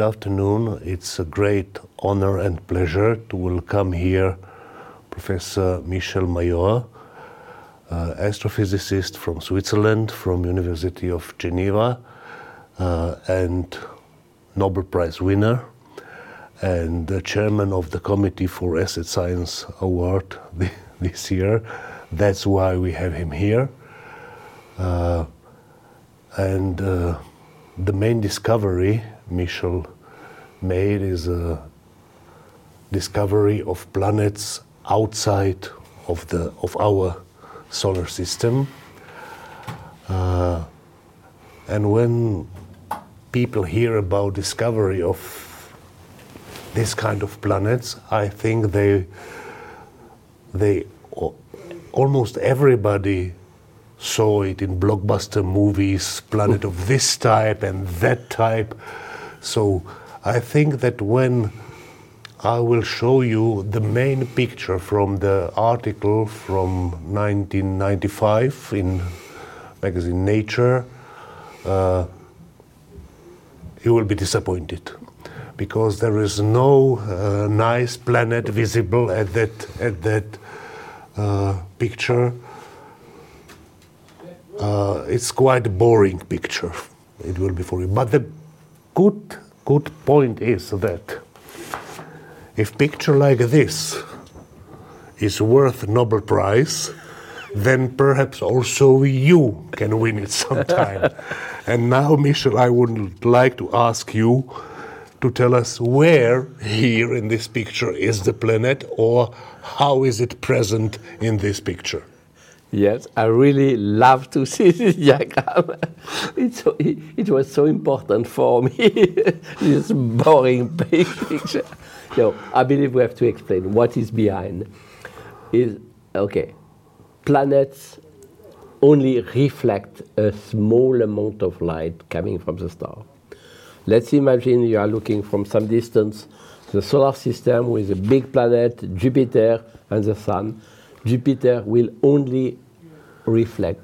Good afternoon. It's a great honor and pleasure to welcome here Professor Michel Mayor, uh, astrophysicist from Switzerland, from University of Geneva, uh, and Nobel Prize winner, and the chairman of the Committee for ESET Science Award this year. That's why we have him here. Uh, and uh, the main discovery Michel made is a discovery of planets outside of the of our solar system. Uh, and when people hear about discovery of this kind of planets, I think they they almost everybody saw it in blockbuster movies, planet of this type and that type. So I think that when I will show you the main picture from the article from 1995 in magazine Nature, uh, you will be disappointed because there is no uh, nice planet visible at that at that uh, picture. Uh, it's quite a boring picture. It will be for you, but the good, good point is that if picture like this is worth Nobel Prize, then perhaps also you can win it sometime. and now, Michel, I would like to ask you to tell us where here in this picture is the planet or how is it present in this picture? Yes, I really love to see this diagram. So, it, was so important for me, this boring picture. So I believe we have to explain what is behind. Is okay, planets only reflect a small amount of light coming from the star. Let's imagine you are looking from some distance the solar system with a big planet, Jupiter, and the Sun Jupiter will only reflect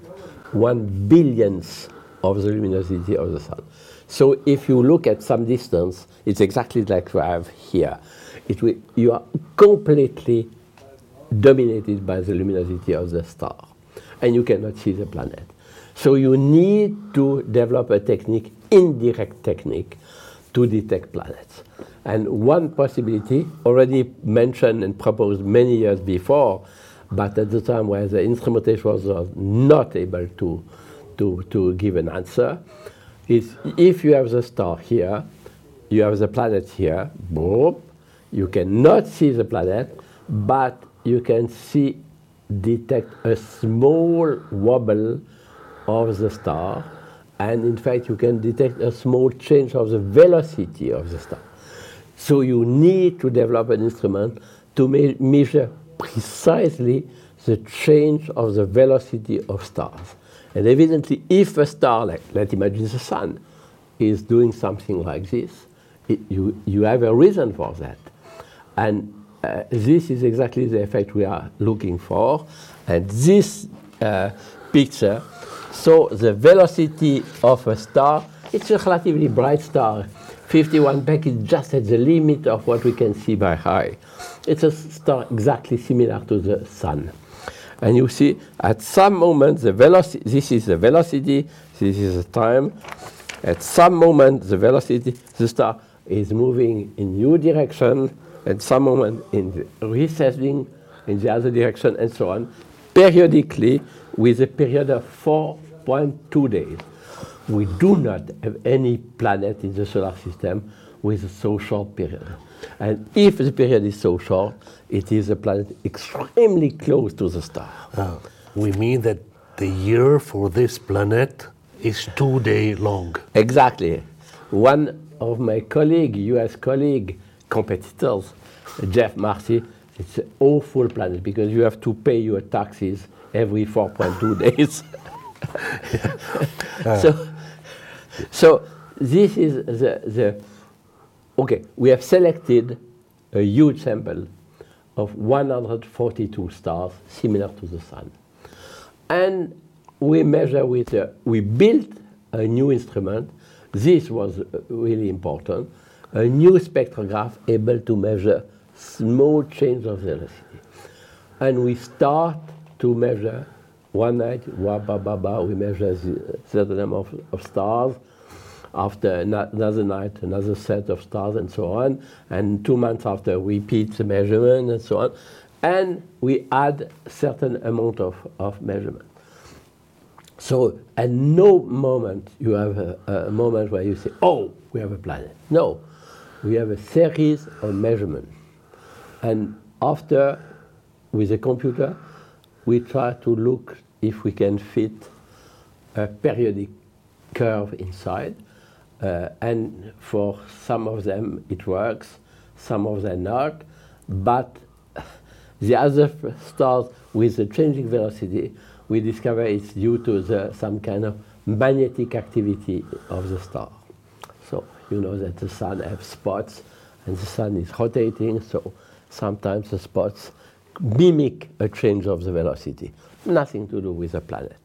one billionth of the luminosity of the sun. So if you look at some distance, it's exactly like we have here. It will, you are completely dominated by the luminosity of the star, and you cannot see the planet. So you need to develop a technique, indirect technique, to detect planets. And one possibility, already mentioned and proposed many years before, but at the time where the instrumentation was not able to, to, to give an answer, is if you have the star here, you have the planet here, boom, you cannot see the planet, but you can see, detect a small wobble of the star, and in fact you can detect a small change of the velocity of the star. So you need to develop an instrument to me measure precisely the change of the velocity of stars. And evidently, if a star, like let's imagine the sun, is doing something like this, it, you, you have a reason for that. And uh, this is exactly the effect we are looking for. And this uh, picture so the velocity of a star, it's a relatively bright star. 51 Peg is just at the limit of what we can see by eye. It's a star exactly similar to the sun. And you see, at some moment, the velocity, this is the velocity, this is the time. At some moment, the velocity, the star is moving in new direction, at some moment in receding in the other direction, and so on, periodically with a period of 4.2 days. We do not have any planet in the solar system with a so short period. And if the period is so short, it is a planet extremely close to the star. Uh, we mean that the year for this planet is two day long. Exactly. One of my colleague, US colleague, competitors, Geoff Marcy, it's an awful planet because you have to pay your taxes every 4.2 days. so, so this is the, the, okay, we have selected a huge sample of 142 stars similar to the sun. And we measure with, uh, we built a new instrument. This was uh, really important. A new spectrograph able to measure small change of velocity. And we start to measure one night, wah, ba, ba, ba, we measure the certain number of, of stars. After another night, another set of stars, and so on. And two months after, we repeat the measurement, and so on. And we add certain amount of, of measurement. So at no moment you have a, a, moment where you say, oh, we have a planet. No, we have a series of measurements. And after, with a computer, we try to look if we can fit a periodic curve inside. Uh, and for some of them it works, some of them not. But the other stars with the changing velocity, we discover it's due to the, some kind of magnetic activity of the star. So you know that the sun has spots and the sun is rotating, so sometimes the spots mimic a change of the velocity. Nothing to do with the planet.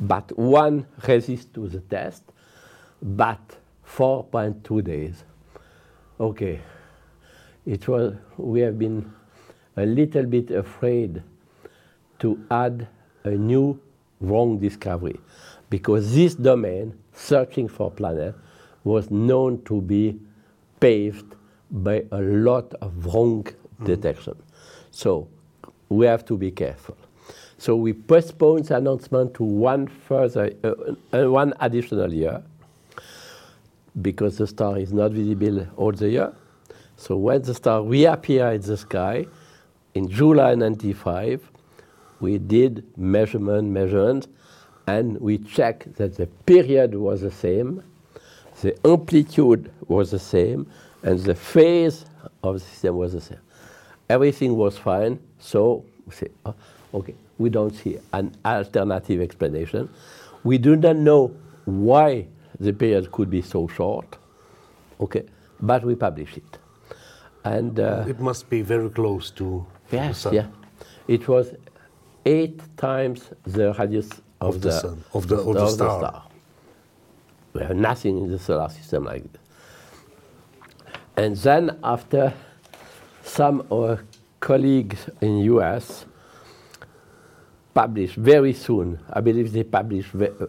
But one resists to the test, but 4.2 days. Okay. It was, we have been a little bit afraid to add a new wrong discovery because this domain, searching for planet, was known to be paved by a lot of wrong mm. detection. So we have to be careful. So we postponed the announcement to one further, uh, uh, one additional year, because the star is not visible all the year. So when the star reappears in the sky, in July 95, we did measurement, measurement, and we checked that the period was the same, the amplitude was the same, and the phase of the system was the same. Everything was fine, so we say, oh, okay, we don't see an alternative explanation. We do not know why the period could be so short, okay, but we publish it. And uh, it must be very close to yes, the sun. Yeah, it was eight times the radius of, of the, the, sun, of the, of the, of star. the star. We have nothing in the solar system like this. And then after some of our colleagues in US published very soon, I believe they published, uh, uh,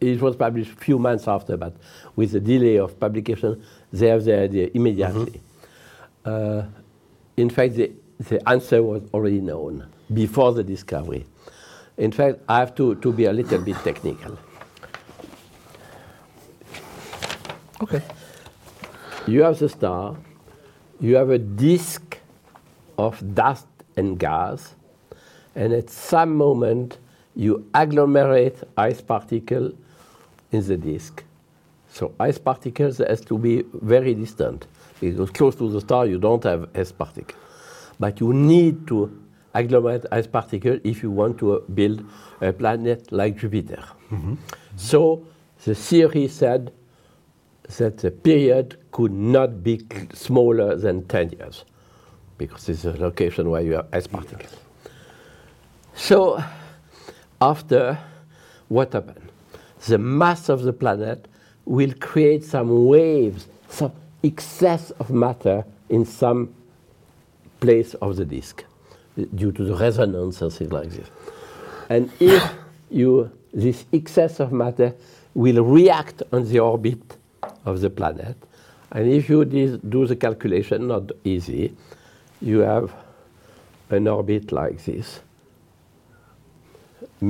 it was published a few months after, but with the delay of publication, they have the idea immediately. Mm-hmm. Uh, in fact, the, the answer was already known before the discovery. In fact, I have to, to be a little bit technical. Okay. You have the star, you have a disk of dust and gas, and at some moment you agglomerate ice particle in the disk. So ice particles has to be very distant because close to the star you don't have ice particle. But you need to agglomerate ice particle if you want to build a planet like Jupiter. Mm-hmm. So the theory said that the period could not be smaller than 10 years because it's a location where you have ice particles. So after what happened? The mass of the planet will create some waves, some excess of matter in some place of the disk due to the resonance and things like this. And if you, this excess of matter will react on the orbit of the planet, and if you do the calculation, not easy, you have an orbit like this,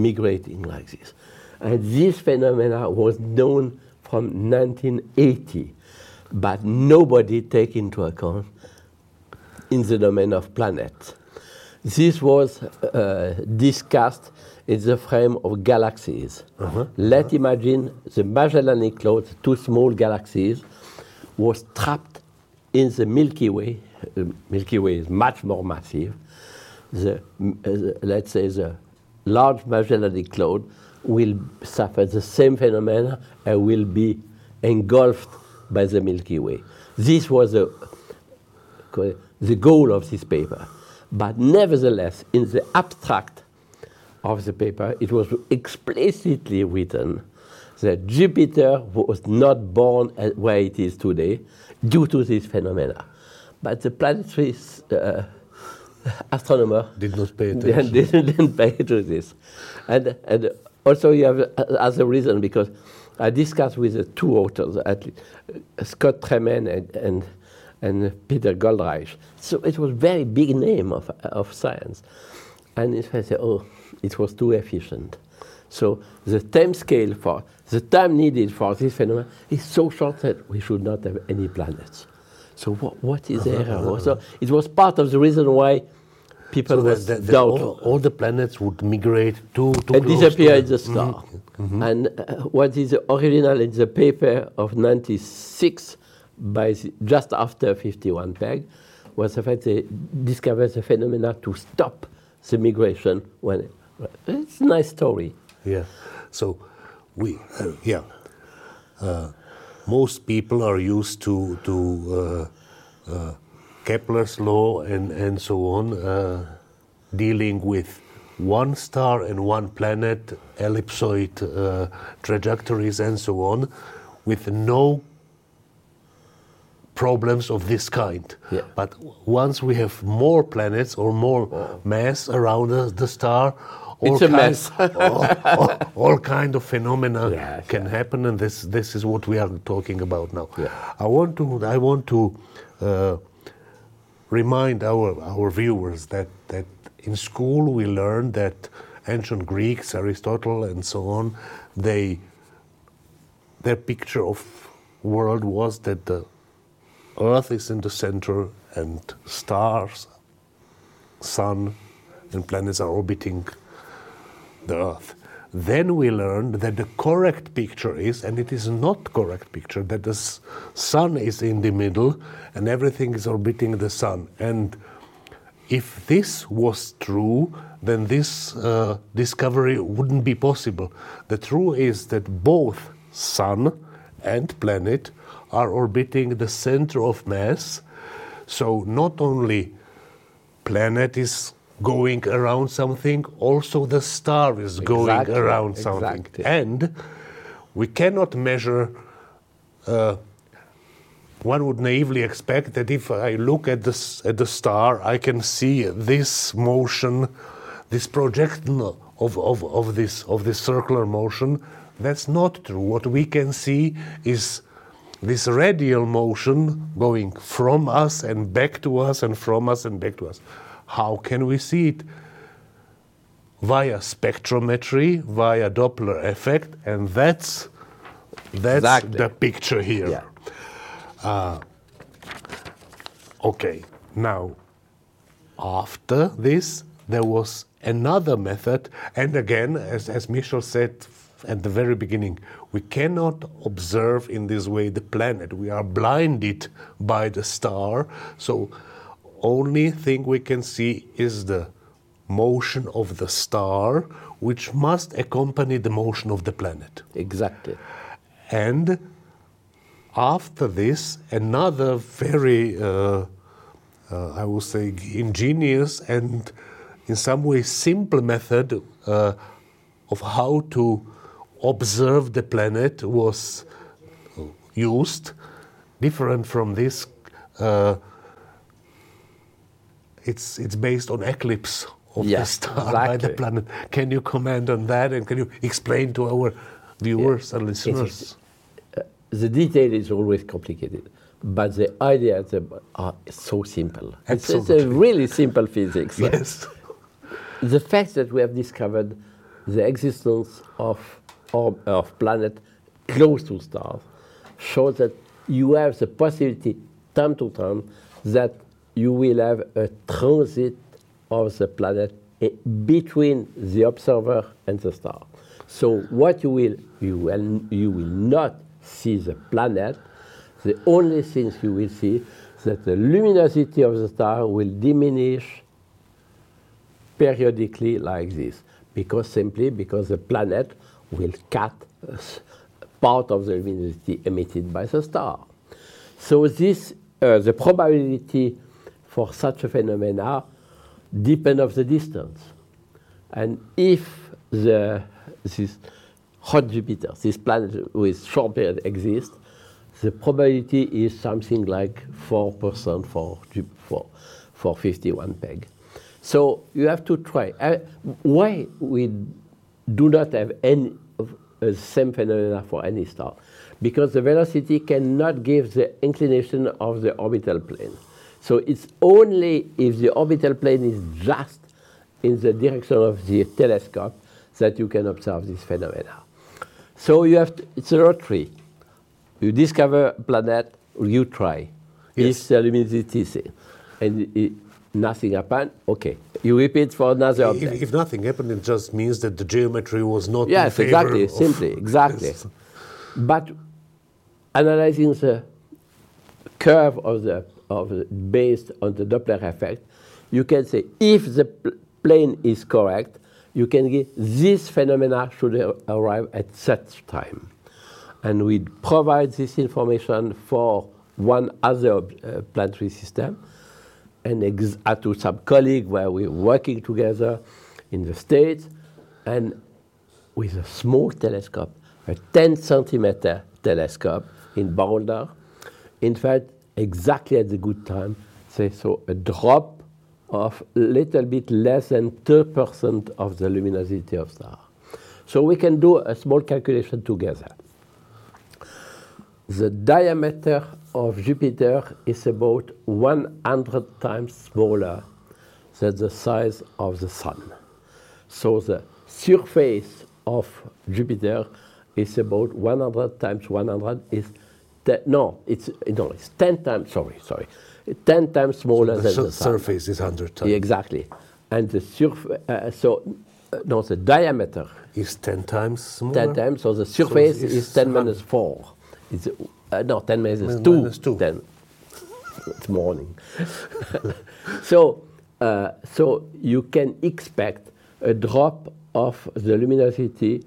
migrating like this. And this phenomena was known from 1980, but nobody take into account in the domain of planets. This was uh, discussed in the frame of galaxies. Let's imagine the Magellanic Cloud, two small galaxies, was trapped in the Milky Way. The Milky Way is much more massive. The, uh, the- let's say the large Magellanic Cloud will suffer the same phenomena and will be engulfed by the Milky Way. This was the the goal of this paper. But nevertheless, in the abstract of the paper, it was explicitly written that Jupiter was not born where it is today due to this phenomena. But the planetary uh, astronomer Did not pay attention. didn't, didn't pay to this. And, and also you have uh, other reason because I discussed with the two authors, at least, uh, Scott Tremaine and, and, and Peter Goldreich. So it was very big name of, of science. And if I say, oh, it was too efficient. So the time scale for, the time needed for this phenomenon is so short that we should not have any planets. So what, what is the error? So it was part of the reason why people So that, that, that doubtful all, all the planets would migrate to, to and disappear in the star. And uh, what is original in the paper of 96 by the, just after 51 peg was the fact they discovered the phenomena to stop the migration when it's a nice story. Yeah. So we, uh, yeah. Uh, most people are used to to uh, uh, Kepler's law and and so on, uh, dealing with one star and one planet, ellipsoid uh, trajectories and so on, with no problems of this kind. Yeah. But once we have more planets or more mass around the, the star, all kind- all, all- all kind of phenomena Yeah, can happen, and this this is what we are talking about now. Yeah. I want to I want to uh, remind our our viewers that that in school we learned that ancient Greeks, Aristotle, and so on, they their picture of world was that the Earth is in the center and stars, sun, and planets are orbiting the Earth. Then we learned that the correct picture is, and it is not correct picture, that the sun is in the middle and everything is orbiting the sun. And if this was true, then this uh, discovery wouldn't be possible. The truth is that both sun and planet are orbiting the center of mass. So not only planet is going around something, also the star is going around something. exactly. And we cannot measure uh, one would naively expect that if I look at this at the star, I can see this motion, this projection of, of, of this of this circular motion. That's not true. What we can see is this radial motion going from us and back to us and from us and back to us. How can we see it? Via spectrometry, via Doppler effect, and that's that's Exactly. the picture here. Yeah. Uh, okay, now after this, there was another method, and again, as, as Michel said at the very beginning, we cannot observe in this way the planet. We are blinded by the star, so only thing we can see is the motion of the star, which must accompany the motion of the planet. Exactly. And after this, another very, uh, uh, I would say, ingenious and in some way simple method uh, of how to observe the planet was used, different from this. Uh, it's, it's based on eclipse of the star by the planet. Can you comment on that and can you explain to our viewers and It's- listeners? the detail is always complicated, but the ideas are so simple. It's, it's a really simple physics. Yes. The fact that we have discovered the existence of, of, of planet close to stars shows that you have the possibility, time to time, that you will have a transit of the planet between the observer and the star. So what you will you will you will not see the planet. The only things you will see that the luminosity of the star will diminish periodically like this because simply because the planet will cut part of the luminosity emitted by the star. So this uh, the probability for such a phenomena depend of the distance. And if the this hot Jupiter, this planet with short period exists, the probability is something like 4% for, for, for 51 peg. So you have to try. Uh, why we do not have any the same phenomena for any star? Because the velocity cannot give the inclination of the orbital plane. So it's only if the orbital plane is just in the direction of the telescope that you can observe this phenomena. So you have to, it's a lottery. You discover a planet, you try. Yes. If the luminosity is and i nothing happened, okay. You repeat for another If, object. if nothing happened, it just means that the geometry was not. in Yes, exactly, simply, exactly. Yes. But analyzing the curve of the, of based on the Doppler effect, you can say if the pl- plane is correct, you can get this phenomena should arrive at such time. And we provide this information for one other uh, planetary system and ex- to some colleague where we're working together in the States and with a small telescope, a 10 centimeter telescope in Boulder. In fact, exactly at the good time, they saw a drop of little bit less than 2% of the luminosity of star. So we can do a small calculation together. The diameter of Jupiter is about 100 times smaller than the size of the Sun. So the surface of Jupiter is about 100 times 100 is no, it's no, it's 10 times. Sorry, sorry, 10 times smaller The than the Sun. surface is 100 times. Exactly, and the surface. Uh, so uh, no, the diameter Is 10 times smaller? 10 times. So the surface it's is 10 minus 4. It's, uh, no, 10 minus Min- 2. minus two. 10. It's morning. so, uh, so you can expect a drop of the luminosity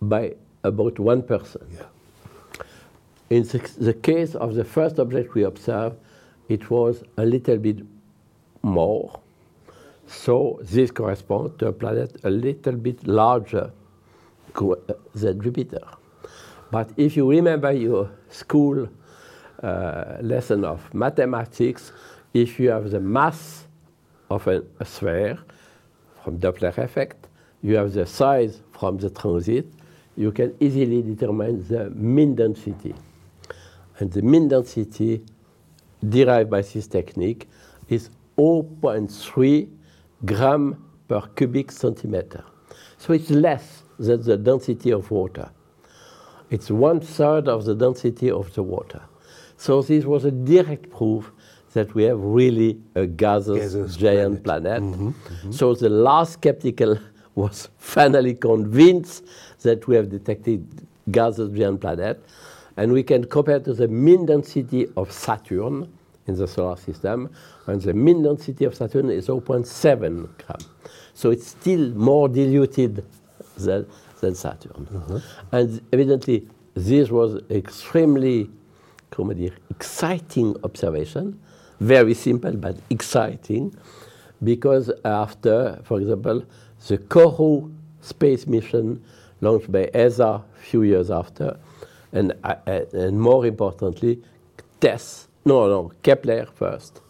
by about 1%. Yeah. In the, case of the first object we observed, it was a little bit more. So this corresponds to a planet a little bit larger uh, than Jupiter. But if you remember your school uh, lesson of mathematics, if you have the mass of a, a sphere from Doppler effect, you have the size from the transit, you can easily determine the mean density. And the mean density derived by this technique is 0.3 gram per cubic centimeter. So it's less than the density of water. It's one third of the density of the water. So this was a direct proof that we have really a gaseous, Gaseous giant planet. Mm-hmm, mm-hmm. So the last skeptical was finally convinced that we have detected gaseous giant planet, and we can compare to the mean density of Saturn in the solar system, and the mean density of Saturn is 0.7 gram. So it's still more diluted than, than Saturn. Mm-hmm. And evidently, this was extremely dire, exciting observation, very simple but exciting, because after, for example, the Corot space mission launched by ESA a few years after, and, uh, uh, and more importantly, TESS, no, no, Kepler first,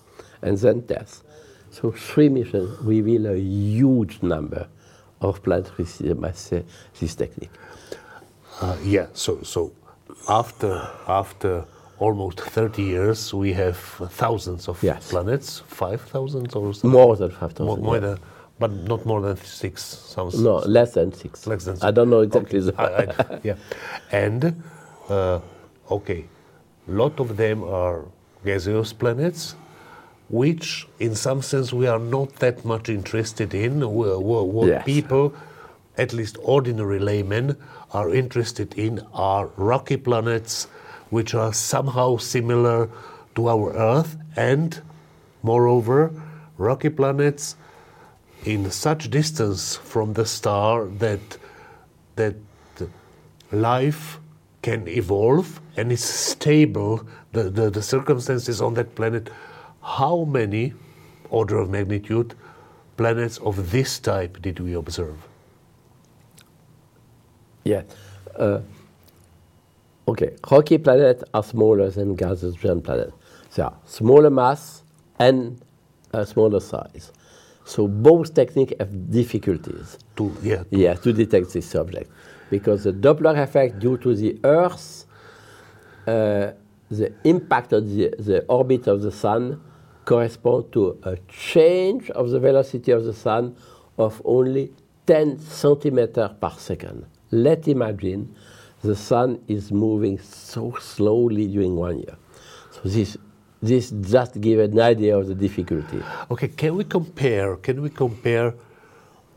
and then TESS. So three missions reveal a huge number of planetary systems by this- technique. Uh, yeah, so, so after, after almost 30 years, we have thousands of Yes. planets, 5,000 or something? More than 5,000. More, more yeah. than, but not more than six. Sounds No, less than six. Less than six. I don't know exactly Okay. the. I- I- yeah, and uh, okay, lot of them are gaseous planets. which in some sense we are not that much interested in. Wh- wh- What Yes. people, at least ordinary laymen, are interested in are rocky planets which are somehow similar to our Earth and, moreover, rocky planets in such distance from the star that that life can evolve and is stable the, the, the circumstances on that planet how many order of magnitude planets of this type did we observe Yeah. Uh, okay, rocky planets are smaller than gaseous giant planets. They are smaller mass and a smaller size. So both techniques have difficulties. to yeah to- Yes, to detect this object. Because the Doppler effect due to the Earth, uh, the impact of the, the orbit of the Sun correspond to a change of the velocity of the Sun of only 10 centimeters per second. Let's imagine the Sun is moving so slowly during one year. So this, this just gives an idea of the difficulty. okay can we compare can we compare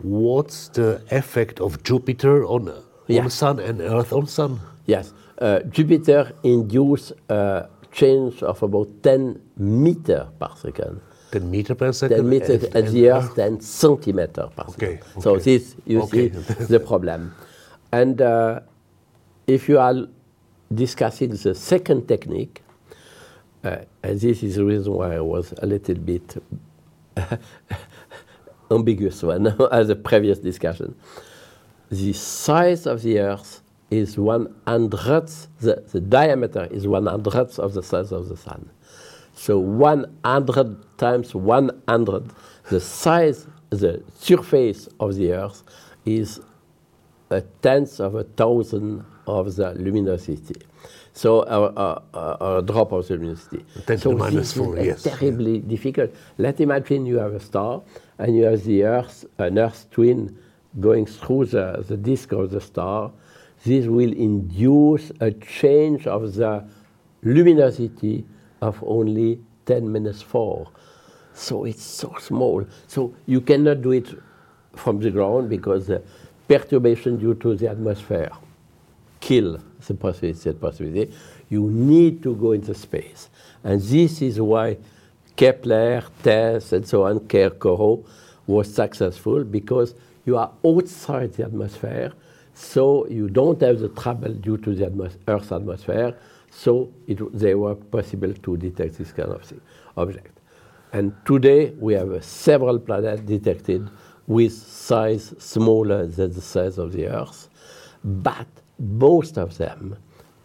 what's the effect of jupiter on Yeah. sun and earth on sun Yes, uh, Jupiter induced a change of about 10 meter per second. 10 meter per second 10 meter and- and the Earth 10 centimeter per Okay, second. So this, you Okay. see, the problem. And uh, if you are discussing the second technique, uh, and this is the reason why I was a little bit ambiguous one as a previous discussion. The size of the Earth is one hundredth, the, the diameter is one hundredth of the size of the Sun. So 100 times 100, the size, the surface of the Earth is a tenth of a thousand of the luminosity. So a, a, a, a drop of the luminosity. 10 to so the minus four, yes. terribly difficult. Let's imagine you have a star and you have the Earth, an Earth twin going through the, the disk of the star. This will induce a change of the luminosity of only 10 minus 4. So it's so small. So you cannot do it from the ground because the perturbation due to the atmosphere kill the possibility, that possibility. You need to go into space. And this is why Kepler, TESS, and so on, Corot, was successful because you are outside the atmosphere, so you don't have the trouble due to the atmos- Earth's atmosphere, so it, they were possible to detect this kind of thing, object. And today we have uh, several planets detected with size smaller than the size of the Earth, but most of them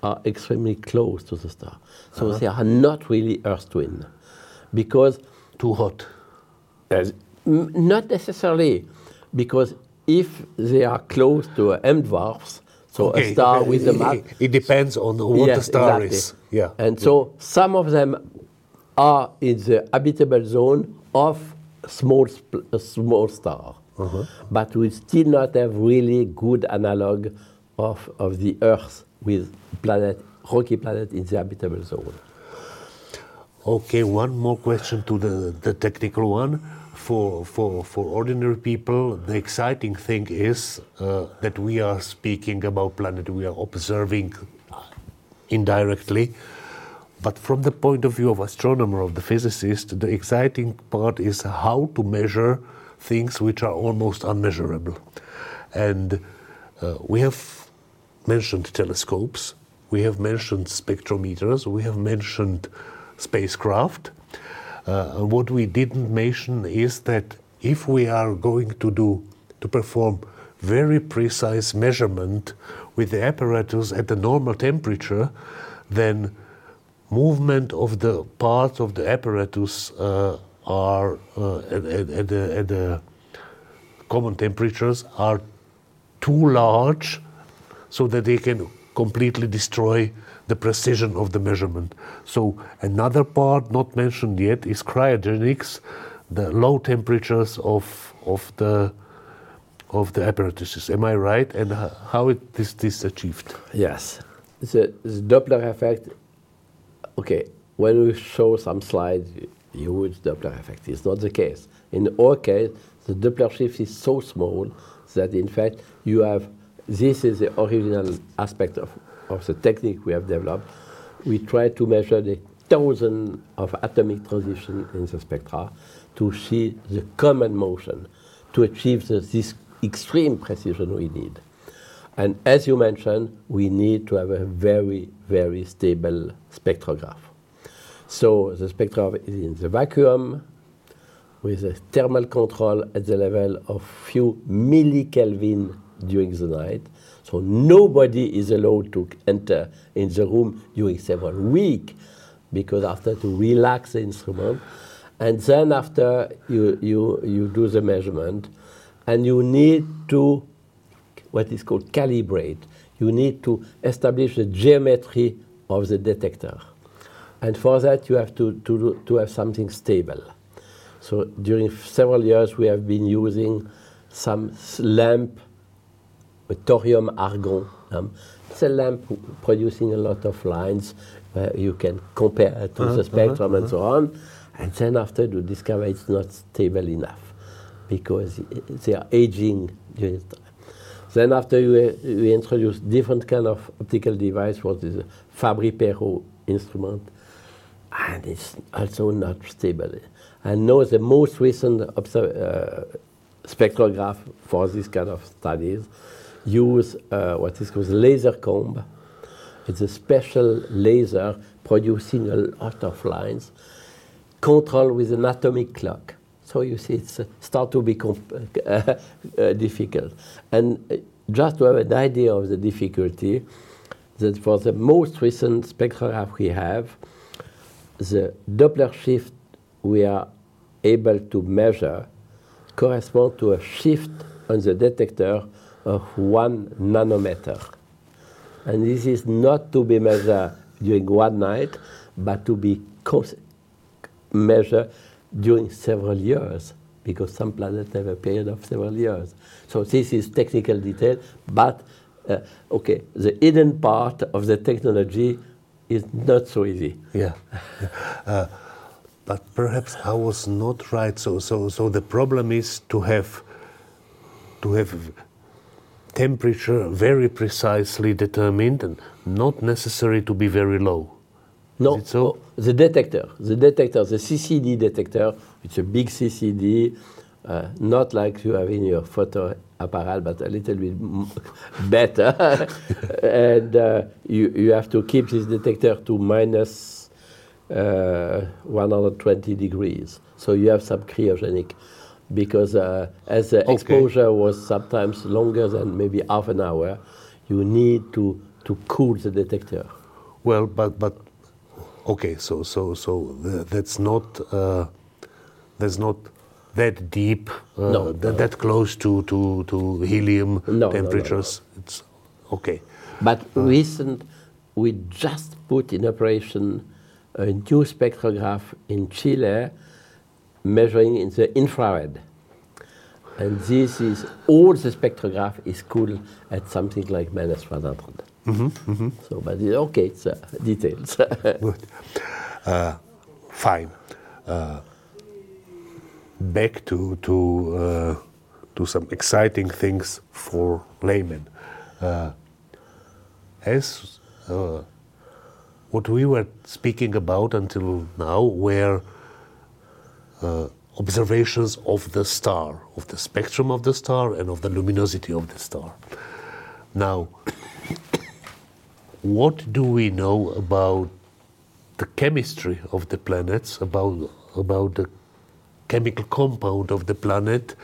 are extremely close to the star. So they are not really Earth twin, because too hot as- not necessarily, because if they are close to M dwarfs, so Okay, a star it- with a mass, it, depends on what the star exactly. is yeah And so some of them are in the habitable zone of small, a small star. Uh-huh. But we still not have really good analog of, of the Earth with planet, rocky planet in the habitable zone. Okay, one more question to the, the technical one. For, for, for ordinary people, the exciting thing is uh, that we are speaking about planet we are observing indirectly. But from the point of view of astronomer, of the physicist, the exciting part is how to measure things which are almost unmeasurable. And uh, we have mentioned telescopes, we have mentioned spectrometers, we have mentioned spacecraft. Uh, what we didn't mention is that if we are going to do to perform very precise measurement with the apparatus at the normal temperature, then movement of the parts of the apparatus uh, are uh, at, at, at, at the common temperatures are too large so that they can completely destroy the precision of the measurement. So another part not mentioned yet is cryogenics, the low temperatures of of the of the apparatuses. Am I right? And how it, is this achieved? Yes. The, the Doppler effect, okay, when we show some slides, you huge Doppler effect. It's not the case. In our case, the Doppler shift is so small that in fact you have, this is the original aspect of, of the technique we have developed. We try to measure the thousand of atomic transition in the spectra to see the common motion to achieve the, this extreme precision we need. And as you mentioned, we need to have a very, very stable spectrograph. So the spectrograph is in the vacuum with a thermal control at the level of few millikelvin during the night. So nobody is allowed to enter in the room during several weeks because after to relax the instrument. And then after you, you, you do the measurement and you need to what is called calibrate. You need to establish the geometry of the detector. And for that, you have to, to, to have something stable. So during several years, we have been using some lamp, a thorium argon. Um, it's a lamp producing a lot of lines where you can compare to uh the spectrum uh and so on. And then after you discover it's not stable enough because they are aging during time. Then after we, we introduced different kind of optical device, what is a Fabry-Perot instrument, and it's also not stable. And now the most recent uh, spectrograph for this kind of studies use uh, what is called laser comb. It's a special laser producing a lot of lines, controlled with an atomic clock. So you see, it's uh, start to become uh, uh, difficult. And uh, just to have an idea of the difficulty, that for the most recent spectrograph we have, the Doppler shift we are able to measure correspond to a shift on the detector of one nanometer. And this is not to be measured during one night, but to be measured during several years because some planets have a period of several years. So this is technical detail, but uh, okay, the hidden part of the technology is not so easy. Yeah. uh, but perhaps I was not right. So, so, so the problem is to have to have temperature very precisely determined and not necessary to be very low. No, so? oh, the detector, the detector, the CCD detector, it's a big CCD, uh, not like you have in your photo apparat, but a little bit better. and uh, you, you have to keep this detector to minus, uh, 120 degrees. So you have some cryogenic. Because uh, as the okay. exposure was sometimes longer than maybe half an hour, you need to, to cool the detector. Well, but, but Okay, so so so that's not uh, that's not that deep, uh, no, that, no. that close to to to helium no, temperatures. It's okay. But recent, we just put in operation a new spectrograph in Chile, measuring in the infrared. And this is all the spectrograph is cool at something like minus 100. Mm-hmm, mm-hmm. So, but okay, it's uh, details. Good. Uh, fine. Uh, back to to uh, to some exciting things for laymen. Uh, as uh, what we were speaking about until now were observations of the star, of the spectrum of the star, and of the luminosity of the star. Now, what do we know about the chemistry of the planets, about, about the chemical compound of the planet?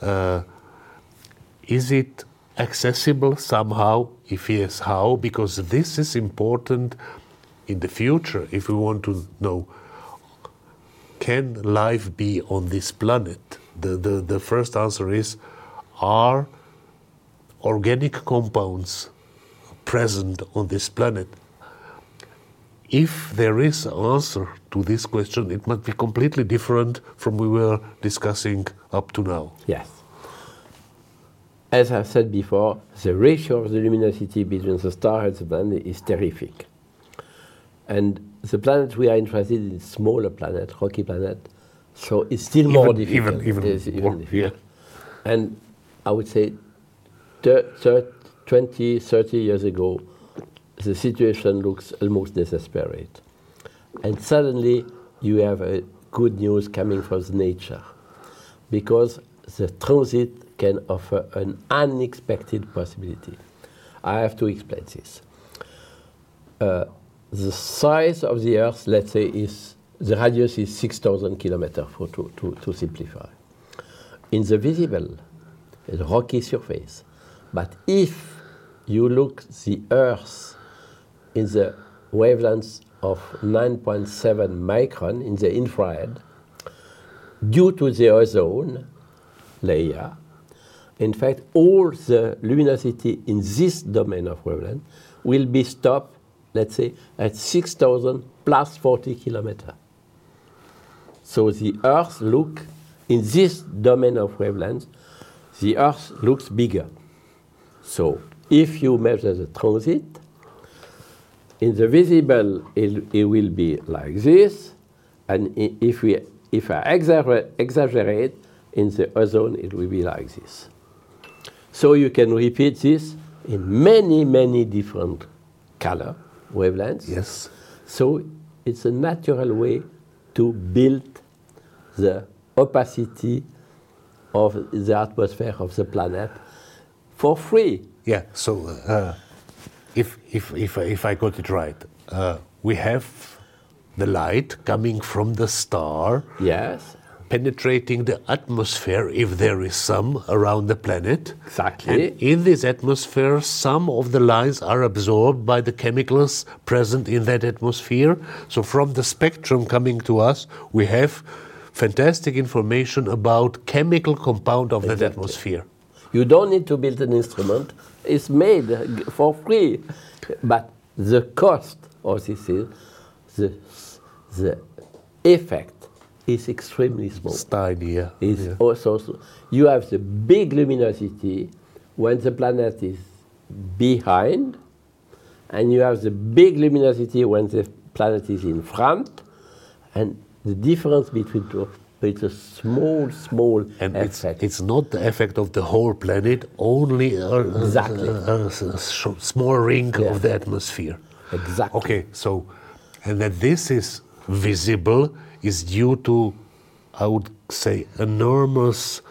Uh, is it accessible somehow? If yes, how? Because this is important in the future if we want to know can life be on this planet? The, the, the first answer is are organic compounds present on this planet? If there is an answer to this question, it must be completely different from we were discussing up to now. Yes. As I said before, the ratio of the luminosity between the star and the planet is terrific. And the planet we are interested in is smaller planet, rocky planet. So it's still more Even- difficult. even- even more, difficult. yeah. And I would say thir- thir- 20, 30 years ago, the situation looks almost desperate. And suddenly you have a good news coming from the nature because the transit can offer an unexpected possibility. I have to explain this. Uh, the size of the Earth, let's say, is the radius is 6,000 kilometers to, to, to simplify. In the visible, a rocky surface. But if you look the Earth in the wavelengths of 9.7 micron in the infrared, due to the ozone layer, in fact, all the luminosity in this domain of wavelength will be stopped, let's say, at 6,000 plus 40 kilometers. So the Earth look in this domain of wavelengths, the Earth looks bigger. So if you measure the transit, in the visible it, it will be like this, and if we if I exaggerate, in the ozone it will be like this. So you can repeat this in many many different color wavelengths. Yes. So it's a natural way to build the opacity of the atmosphere of the planet for free. Yeah. So, uh, if if if I- if I got it right, uh, we have the light coming from the star, Yes, penetrating the atmosphere, if there is some around the planet. Exactly. And in this atmosphere, some of the lines are absorbed by the chemicals present in that atmosphere. So, from the spectrum coming to us, we have fantastic information about chemical compound of that atmosphere. you don't need to build an instrument. It's made for free, but the cost of this is the the effect is extremely small. It's tiny, yeah. is yeah. also so- you have the big luminosity when the planet is behind, and you have the big luminosity when the planet is in front, and the difference between two it's a small, small And it's, effect. it's not the effect of the whole planet, only a, Exactly. a- a- a small ring Yeah. of the atmosphere. exactly. Okay, so, and that this is visible is due to, I would say, enormous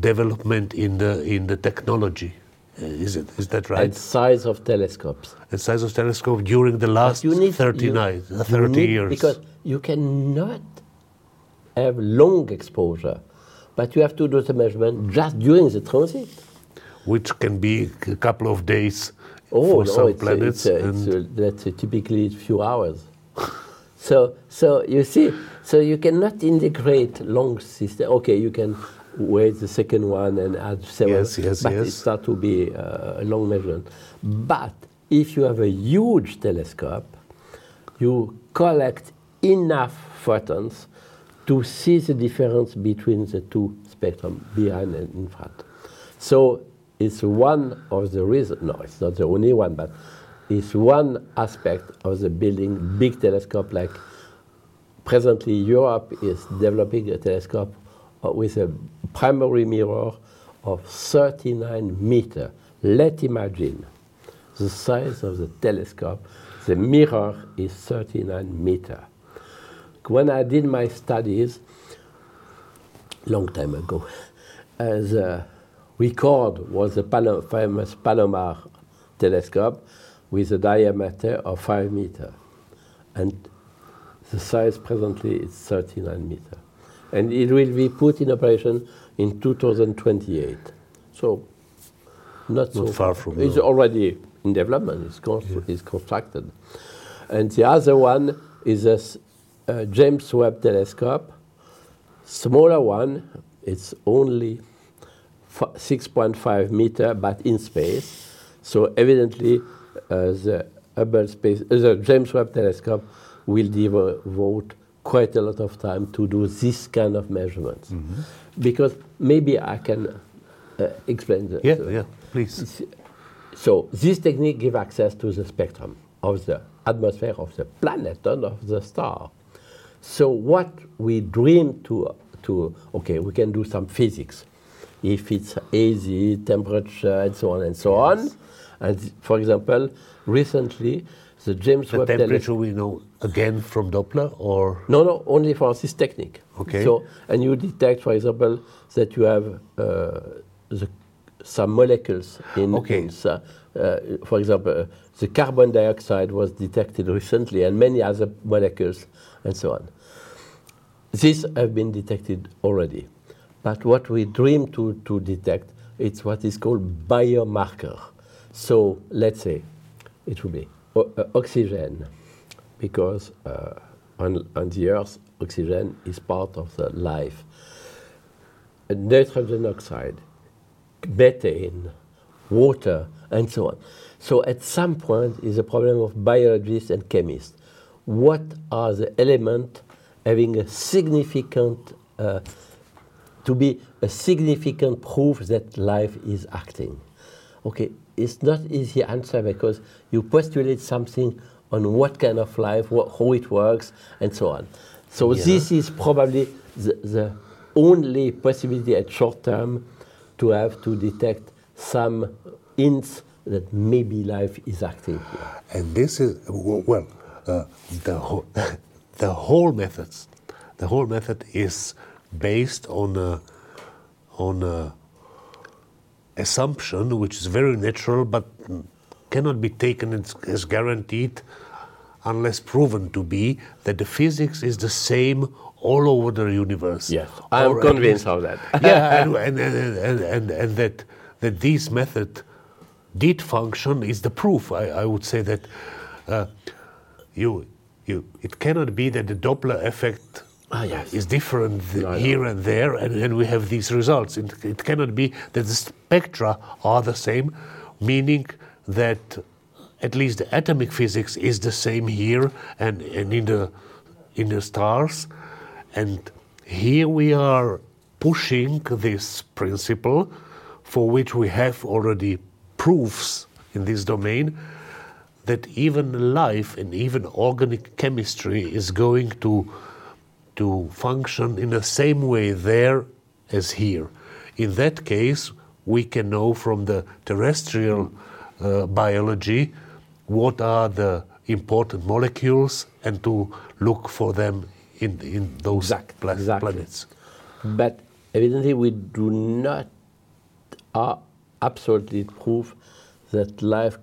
development in the in the technology. Uh, Is it? Is that right? And size of telescopes. the size of telescope during the last you need 39, you- uh, you 30 need- years. because you cannot have long exposure, but you have to do the measurement just during the transit. which can be a couple of days Oh for no, some it's, planets. it's, uh, and it's, uh, that's typically a few hours. so, so you see, so you cannot integrate long system. Okay, you can wait the second one and add seven. Yes, yes, but yes. it start to be uh, a long measurement. But if you have a huge telescope, you collect enough photons to see the difference between the two spectrum, behind and in front. So it's one of the reasons, no, it's not the only one, but it's one aspect of the building big telescope like presently Europe is developing a telescope with a primary mirror of 39 meter. Let's imagine the size of the telescope. The mirror is 39 meter. When I did my studies, long time ago, uh, the record was the Palo- famous Palomar telescope with a diameter of 5 meter. And the size presently is 39 meter. And it will be put in operation in 2028. So, not, so far from It's now. already in development, it's, constru- it's constructed. And the other one is a James Webb telescope, smaller one, it's only f- 6.5 meter, but in space. So evidently, uh, the Hubble space, uh, the James Webb telescope will devote quite a lot of time to do this kind of measurements. Mm-hmm. Because maybe I can uh, explain the, yeah, yeah, please. so this technique gives access to the spectrum of the atmosphere of the planet and of the star. So what we dream to, to okay, we can do some physics. If it's easy, temperature, and so on and so on. And for example, recently, the James The Webb temperature Telescope. we know again from Doppler or No, no, only for this technique. Okay. So, and you detect, for example, that you have uh, the, some molecules in. Okay. in uh, for example, uh, the carbon dioxide was detected recently, and many other molecules, and so on. These have been detected already, but what we dream to, to detect it's what is called biomarker. So let's say it will be oxygen, because uh, on, on the Earth, oxygen is part of the life. Uh, nitrogen oxide, methane, water, and so on. So at some point is a problem of biologists and chemists. What are the elements having a significant, uh, to be a significant proof that life is acting? Okay, it's not easy answer because you postulate something on what kind of life, wha- how it works, and so on. So Yeah. this is probably the, the only possibility at short term to have to detect some hints that maybe life is active. here. And this is well, uh, the whole the whole methods, the whole method is based on a, on a assumption which is very natural but cannot be taken as, as guaranteed unless proven to be that the physics is the same all over the universe. Yes, I am convinced of that. yeah, and, and, and, and, that, that this method did function is the proof. I, I would say that uh, you, you, it cannot be that the Doppler effect Ah, yes. is different here and there, and, and we have these results. It, it cannot be that the spectra are the same, meaning that at least the atomic physics is the same here and, and in the in the stars. And here we are pushing this principle for which we have already proofs in this domain that even life and even organic chemistry is going to to function in the same way there as here. In that case, we can know from the terrestrial uh, biology what are the important molecules and to look for them in, in those Exact- pla- exactly. planets. But evidently, we do not uh, absolutely prove that life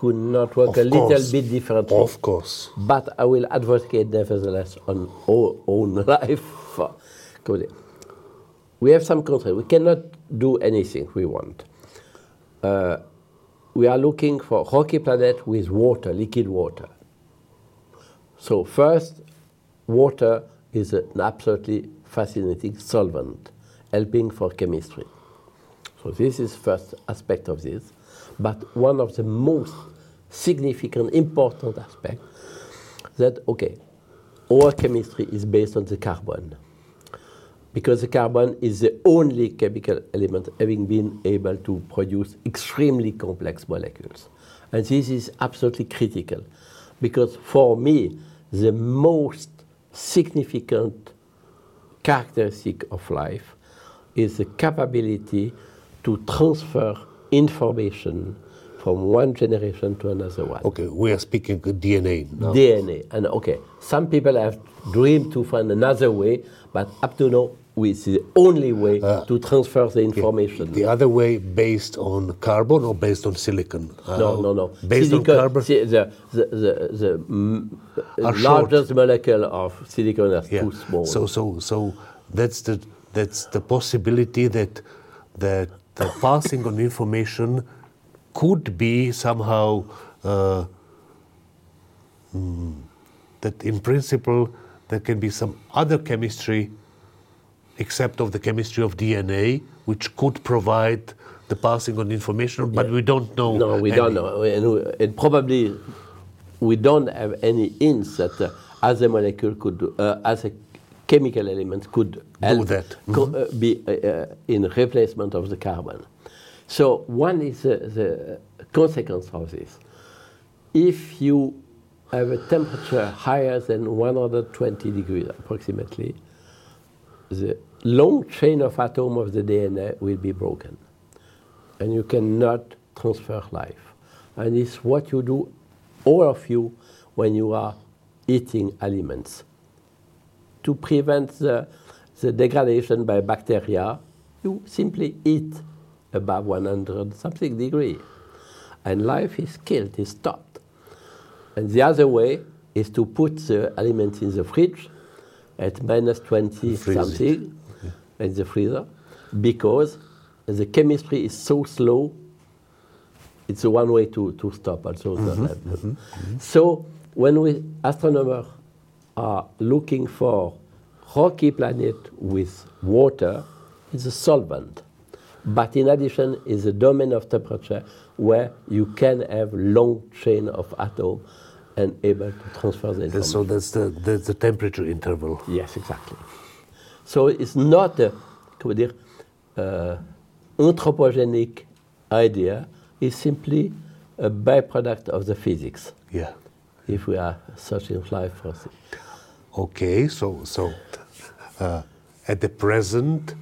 could not work Of a little course. bit differently. Of course. But I will advocate nevertheless on our own life. We have some constraints. We cannot do anything we want. Uh, we are looking for rocky planet with water, liquid water. So first, water is an absolutely fascinating solvent, helping for chemistry. So this is first aspect of this. But one of the most significant, important aspect that okay, our chemistry is based on the carbon. Because the carbon is the only chemical element having been able to produce extremely complex molecules. And this is absolutely critical. Because for me, the most significant characteristic of life is the capability to transfer information from one generation to another one. Okay, we are speaking DNA now. DNA. And okay, some people have dreamed to find another way, but up to now, we see the only way to transfer the information. The other way based on carbon or based on silicon? no, Uh, no, no. Based Silicon- on carbon? the the, the, the Are short. largest molecule of silicon is yeah. too small. So, so, so that's the that's the possibility that that the passing on information could be somehow uh, mm, that in principle there can be some other chemistry except of the chemistry of DNA which could provide the passing on information, but we don't know. No, we any. don't know. And, we- and probably we don't have any hints that uh, a molecule could, do- uh, other chemical elements could help that. co- uh, be uh, uh, in replacement of the carbon. So one is uh, the consequence of this. If you have a temperature higher than 120 degrees approximately, the long chain of atoms of the DNA will be broken. And you cannot transfer life. And it's what you do, all of you, when you are eating aliments. To prevent the, the degradation by bacteria, you simply eat above 100 something degree. And life is killed, is stopped. And the other way is to put the elements in the fridge at minus 20 Freeze it. something in the freezer because the chemistry is so slow. It's one way to, to stop also. the mm-hmm. lab. Mm-hmm. Mm-hmm. So when we astronomers are looking for rocky planet with water, it's a solvent. But in addition, is a domain of temperature where you can have long chain of atom and able to transfer the information. so that's the, that's the temperature interval. Yes, exactly. So it's not a comment dire, uh, anthropogenic idea. It's simply a byproduct of the physics. Yeah. If we are searching life for it. Okay, so so uh, at the present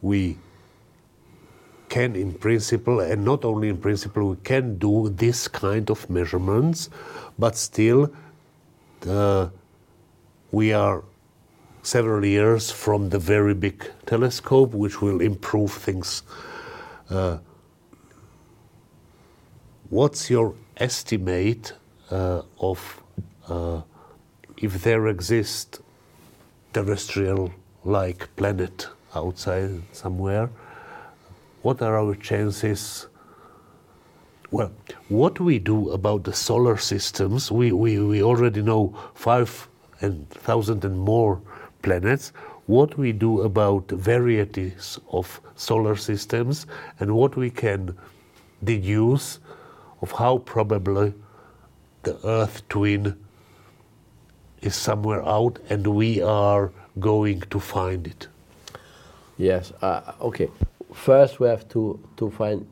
we can, in principle, and not only in principle, we can do this kind of measurements, but still, uh, we are several years from the very big telescope, which will improve things. Uh, what's your estimate uh, of uh, if there exists terrestrial-like planet outside somewhere? What are our chances? Well, what we do about the solar systems, we, we, we already know five and thousand and more planets. What we do about varieties of solar systems and what we can deduce of how probably the Earth twin is somewhere out and we are going to find it. Yes. Uh, okay. First, we have to, to find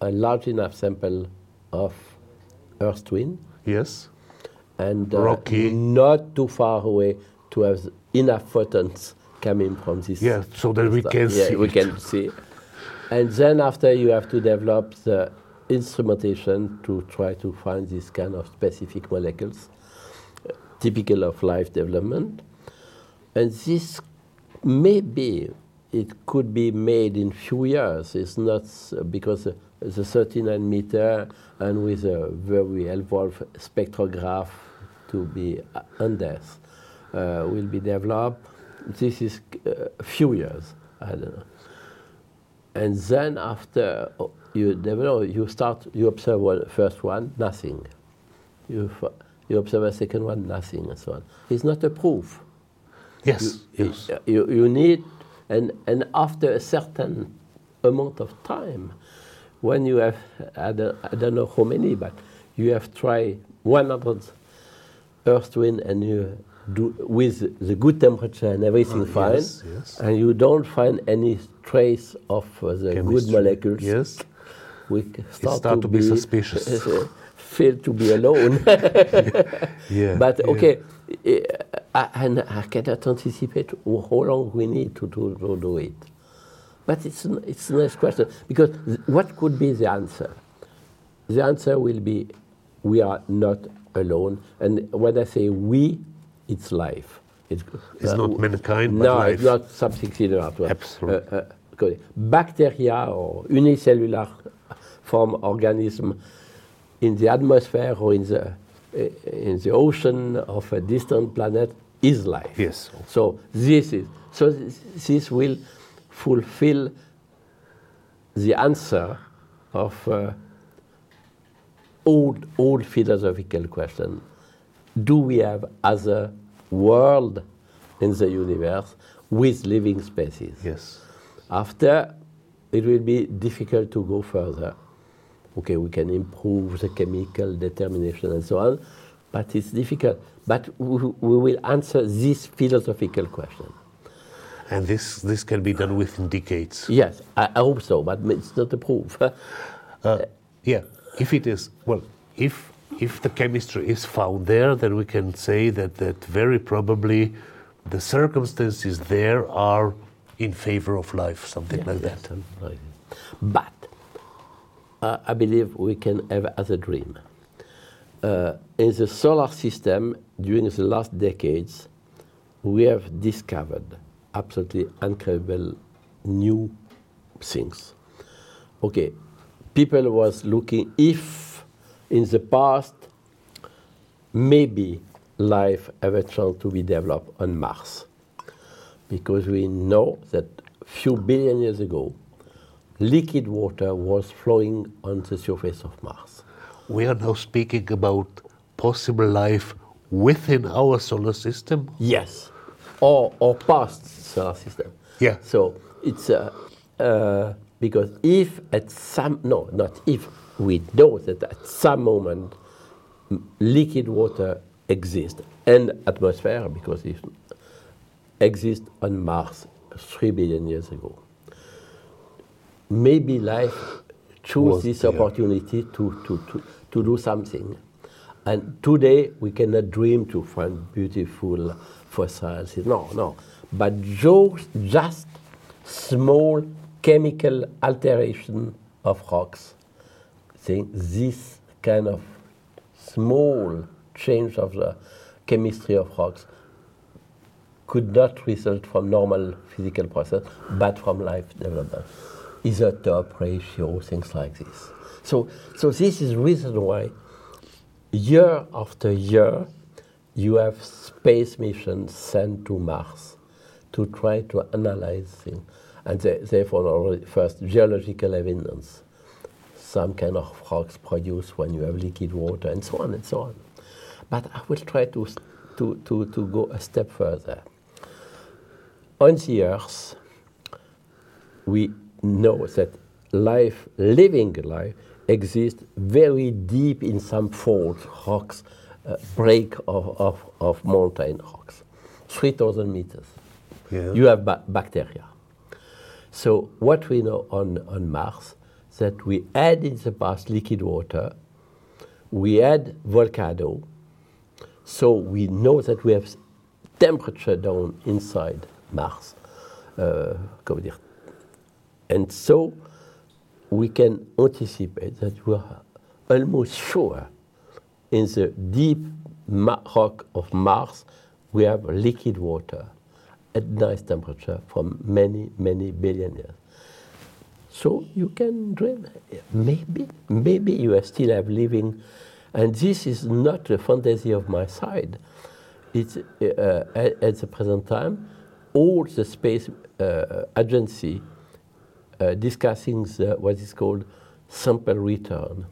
a large enough sample of Earth twin Yes? and uh, Rocky. not too far away to have enough photons coming from this. Yeah, so that we stuff. can yeah, see we it. can see. And then after you have to develop the instrumentation to try to find this kind of specific molecules, typical of life development. And this maybe it could be made in few years. It's not because uh, the 39 meter and with a very evolved spectrograph to be uh, under uh, will be developed. This is uh, a few years. I don't know. And then after oh, you develop, you start, you observe one, first one, nothing. You, you observe a second one, nothing, and so on. It's not a proof. Yes, yes. You, you need, and, and after a certain amount of time, when you have, I don't, I don't know how many, but you have tried 100 Earth twin and you do with the good temperature and everything Ah, fine, yes, yes. and you don't find any trace of uh, the good molecules, Yes. we start, start to be suspicious. feel to be alone. Yeah. But okay, eh, I, and I cannot anticipate how long we need to, to, to do it. But it's, it's a nice question because th- what could be the answer? The answer will be we are not alone. And when I say we, it's life. It's, It's not mankind, but no, life. it's not something similar to Absolutely. uh, uh. Bacteria or unicellular form organism in the atmosphere or in the uh, in the ocean of a distant planet is life. Yes. So this is so this, this will fulfill the answer of uh, old old philosophical question: Do we have other world in the universe with living species? Yes. After, it will be difficult to go further. Okay, we can improve the chemical determination and so on, but it's difficult. But we, we will answer this philosophical question. And this, this can be done within decades. Yes, I, I hope so, but it's not a proof. Uh, yeah, if it is, well, if if the chemistry is found there, then we can say that, that very probably the circumstances there are in favor of life, something like yes, that. But I believe we can have as a dream. Uh, in the solar system, during the last decades, we have discovered absolutely incredible new things. Okay, people was looking if in the past maybe life a chance to be developed on Mars because we know that a few billion years ago, liquid water was flowing on the surface of Mars. We are now speaking about possible life within our solar system. Yes, or or past solar system. Yeah. So it's uh, uh, because if at some no not if we know that at some moment liquid water exists and atmosphere because it exists on Mars three billion years ago. Maybe life chose this there. opportunity to, to, to, to do something. And today we cannot dream to find beautiful fossils. No, no. But just, just small chemical alteration of rocks. This kind of small change of the chemistry of rocks could not result from normal physical process, but from life development. Isotope ratio, things like this. So, so this is reason why year after year you have space missions sent to Mars to try to analyze things. And they, found already first geological evidence, some kind of rocks produced when you have liquid water, and so on and so on. But I will try to, to, to, to go a step further. On the Earth, we know that life, living life, exists very deep in some faults, rocks, uh, break of, of, of mountain rocks, 3,000 meters. Yeah. You have ba- bacteria. So what we know on, on Mars, that we had in the past liquid water, we had volcano, so we know that we have temperature down inside Mars. Uh, comment dire. And so we can anticipate that we are almost sure in the deep rock of Mars we have liquid water at nice temperature for many, many billion years. So you can dream. Maybe, maybe you are still have living, and this is not a fantasy of my side. It's uh, at, at the present time, all the space uh, agency uh, Uh, discussing the, what is called sample return.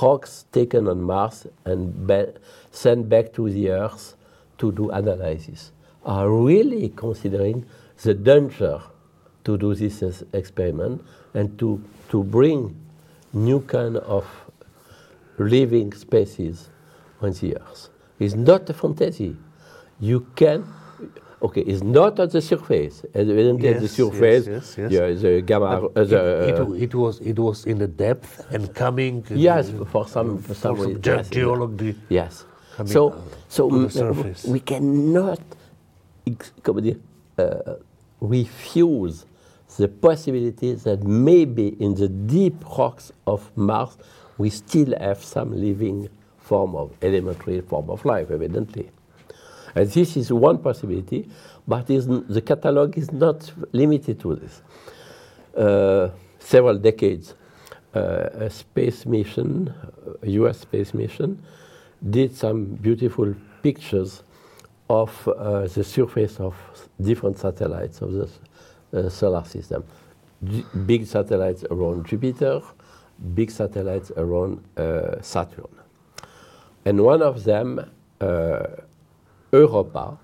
Rocks taken on Mars and ba- sent back to the Earth to do analysis are really considering the danger to do this experiment and to, to bring new kind of living species on the Earth. It's not a fantasy. You can, okay, it's not at the surface. Evidently, at the Yes, surface, yes, yes, yes. yeah, the gamma, uh, the, it, uh, it, it was it was in the depth and coming. uh, Yes, for some for some, some reason, ge- yes, geology Yes. coming, So so to the surface. we cannot ex- comment dire, uh, refuse the possibility that maybe in the deep rocks of Mars we still have some living form of elementary form of life, evidently. And this is one possibility, but the catalog is not limited to this. Uh, several decades, uh, a space mission, a US space mission, did some beautiful pictures of uh, the surface of different satellites of the uh, solar system. G- big satellites around Jupiter, big satellites around uh, Saturn. And one of them, uh, Europa,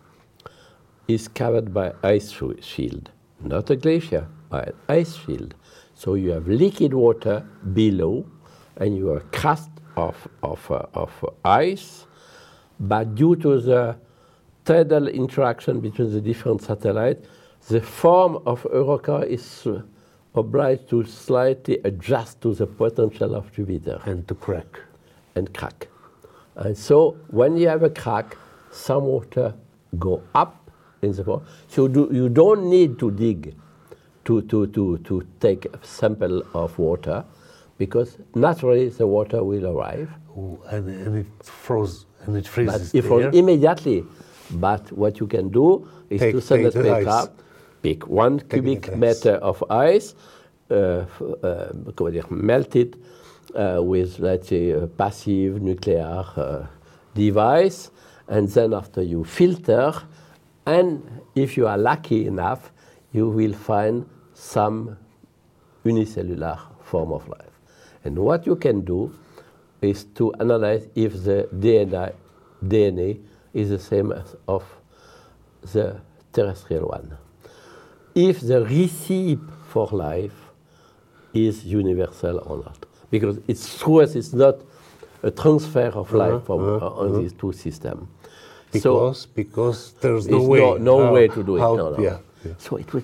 is covered by ice sh- shield, not a glacier, but an ice shield. So you have liquid water below, and you have a crust of, of, uh, of ice, but due to the tidal interaction between the different satellites, the form of Europa is uh, obliged to slightly adjust to the potential of Jupiter and to crack. and crack. And so when you have a crack, some water go up in the water. So do, you don't need to dig to, to, to, to take a sample of water because naturally the water will arrive. Ooh, and, and it froze and it But freezes it will there. immediately. But what you can do is Take- to send take a the ice. pick one cubic ice. meter of ice, uh, uh, melt it uh, with, let's say, a passive nuclear uh, device, and then after you filter, and if you are lucky enough, you will find some unicellular form of life. And what you can do is to analyze if the DNA, DNA is the same as of the terrestrial one. If the recipe for life is universal or not. Because it's true as it's not a transfer of life from uh-huh, uh, on these two systems. Because because there's no way. no, no how- way to do it. how- no, no. Yeah, yeah. So it will,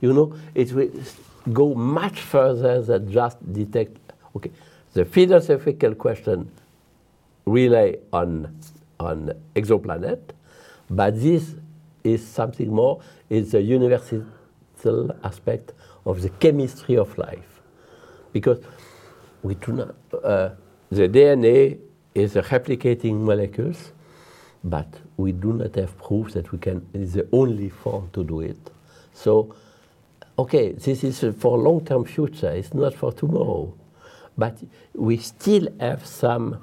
you know, it will go much further than just detect. Okay, the philosophical question rely on on exoplanet, but this is something more. It's a universal aspect of the chemistry of life, because we do not. Uh, the DNA is a replicating molecules, but we do not have proof that we can. It's the only form to do it. So, okay, this is for long-term future. It's not for tomorrow, but we still have some,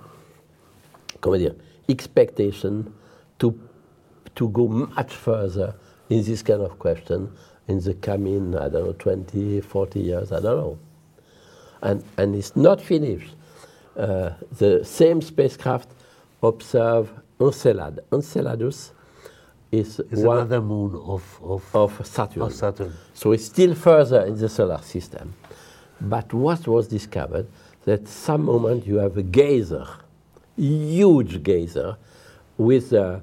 comment dire, expectation to to go much further in this kind of question in the coming, I don't know, 20, 40 years, I don't know. And, and it's not finished. Uh, the same spacecraft observe Encelad. Enceladus is It's one another moon of of, of Saturn. of Saturn. So it's still further in the solar system. But what was discovered that some moment you have a geyser, huge geyser, with a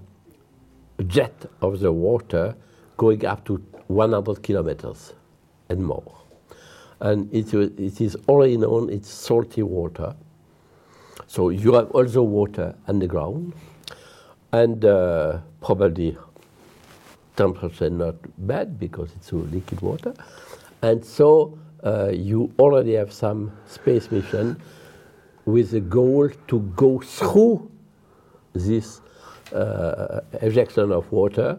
jet of the water going up to 100 kilometers and more. And it, it is already known it's salty water. So you have also water underground, and uh, probably temperature not bad because it's liquid water. And so uh, you already have some space mission with the goal to go through this uh, ejection of water.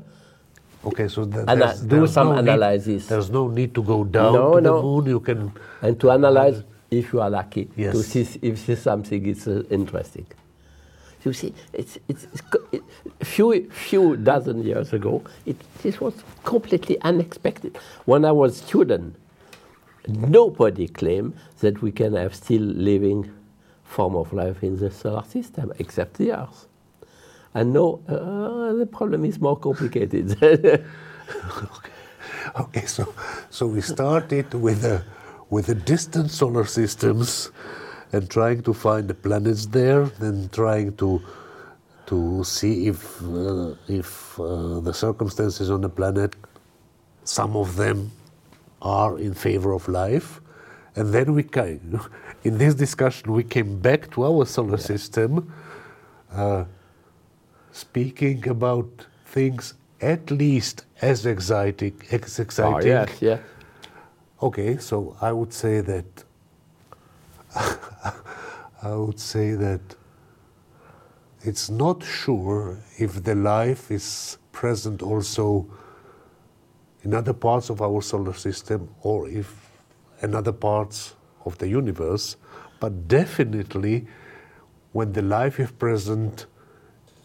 Okay, so th- Ana- there's, do there's some no analysis. Need, there's no need to go down No, to no. the moon. You can. and to analyze if you are lucky to see if something is uh, interesting. You see, it's, it's, it's it, few few dozen years ago, it, this was completely unexpected. When I was student, nobody claimed that we can have still living form of life in the solar system except the Earth. And no, uh, the problem is more complicated. Okay, so so we started with the with the distant solar systems and trying to find the planets there, then trying to to see if uh, if uh, the circumstances on the planet, some of them are in favor of life, and then we came in this discussion we came back to our solar system, uh, speaking about things at least as exciting, as exciting. oh, exciting yes, yeah. Okay, so I would say that I would say that it's not sure if the life is present also in other parts of our solar system or if in other parts of the universe, but definitely when the life is present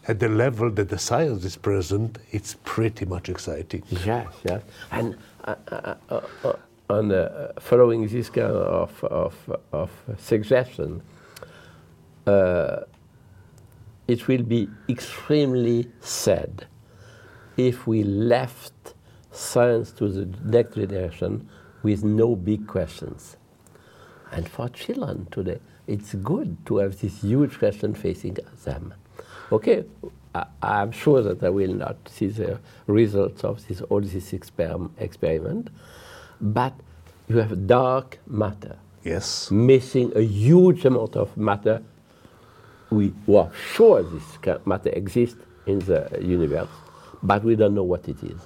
at the level that the science is present, it's pretty much exciting. Yes, yes. And uh, uh, uh, uh, on uh, following this kind of, of, of suggestion, uh, it will be extremely sad if we left science to the next generation with no big questions. And for children today, it's good to have this huge question facing them. Okay, I, I'm sure that I will not see the results of this, all this exper- experiment, but you have dark matter Yes. missing a huge amount of matter we were sure this matter exists in the universe, but we don't know what it is.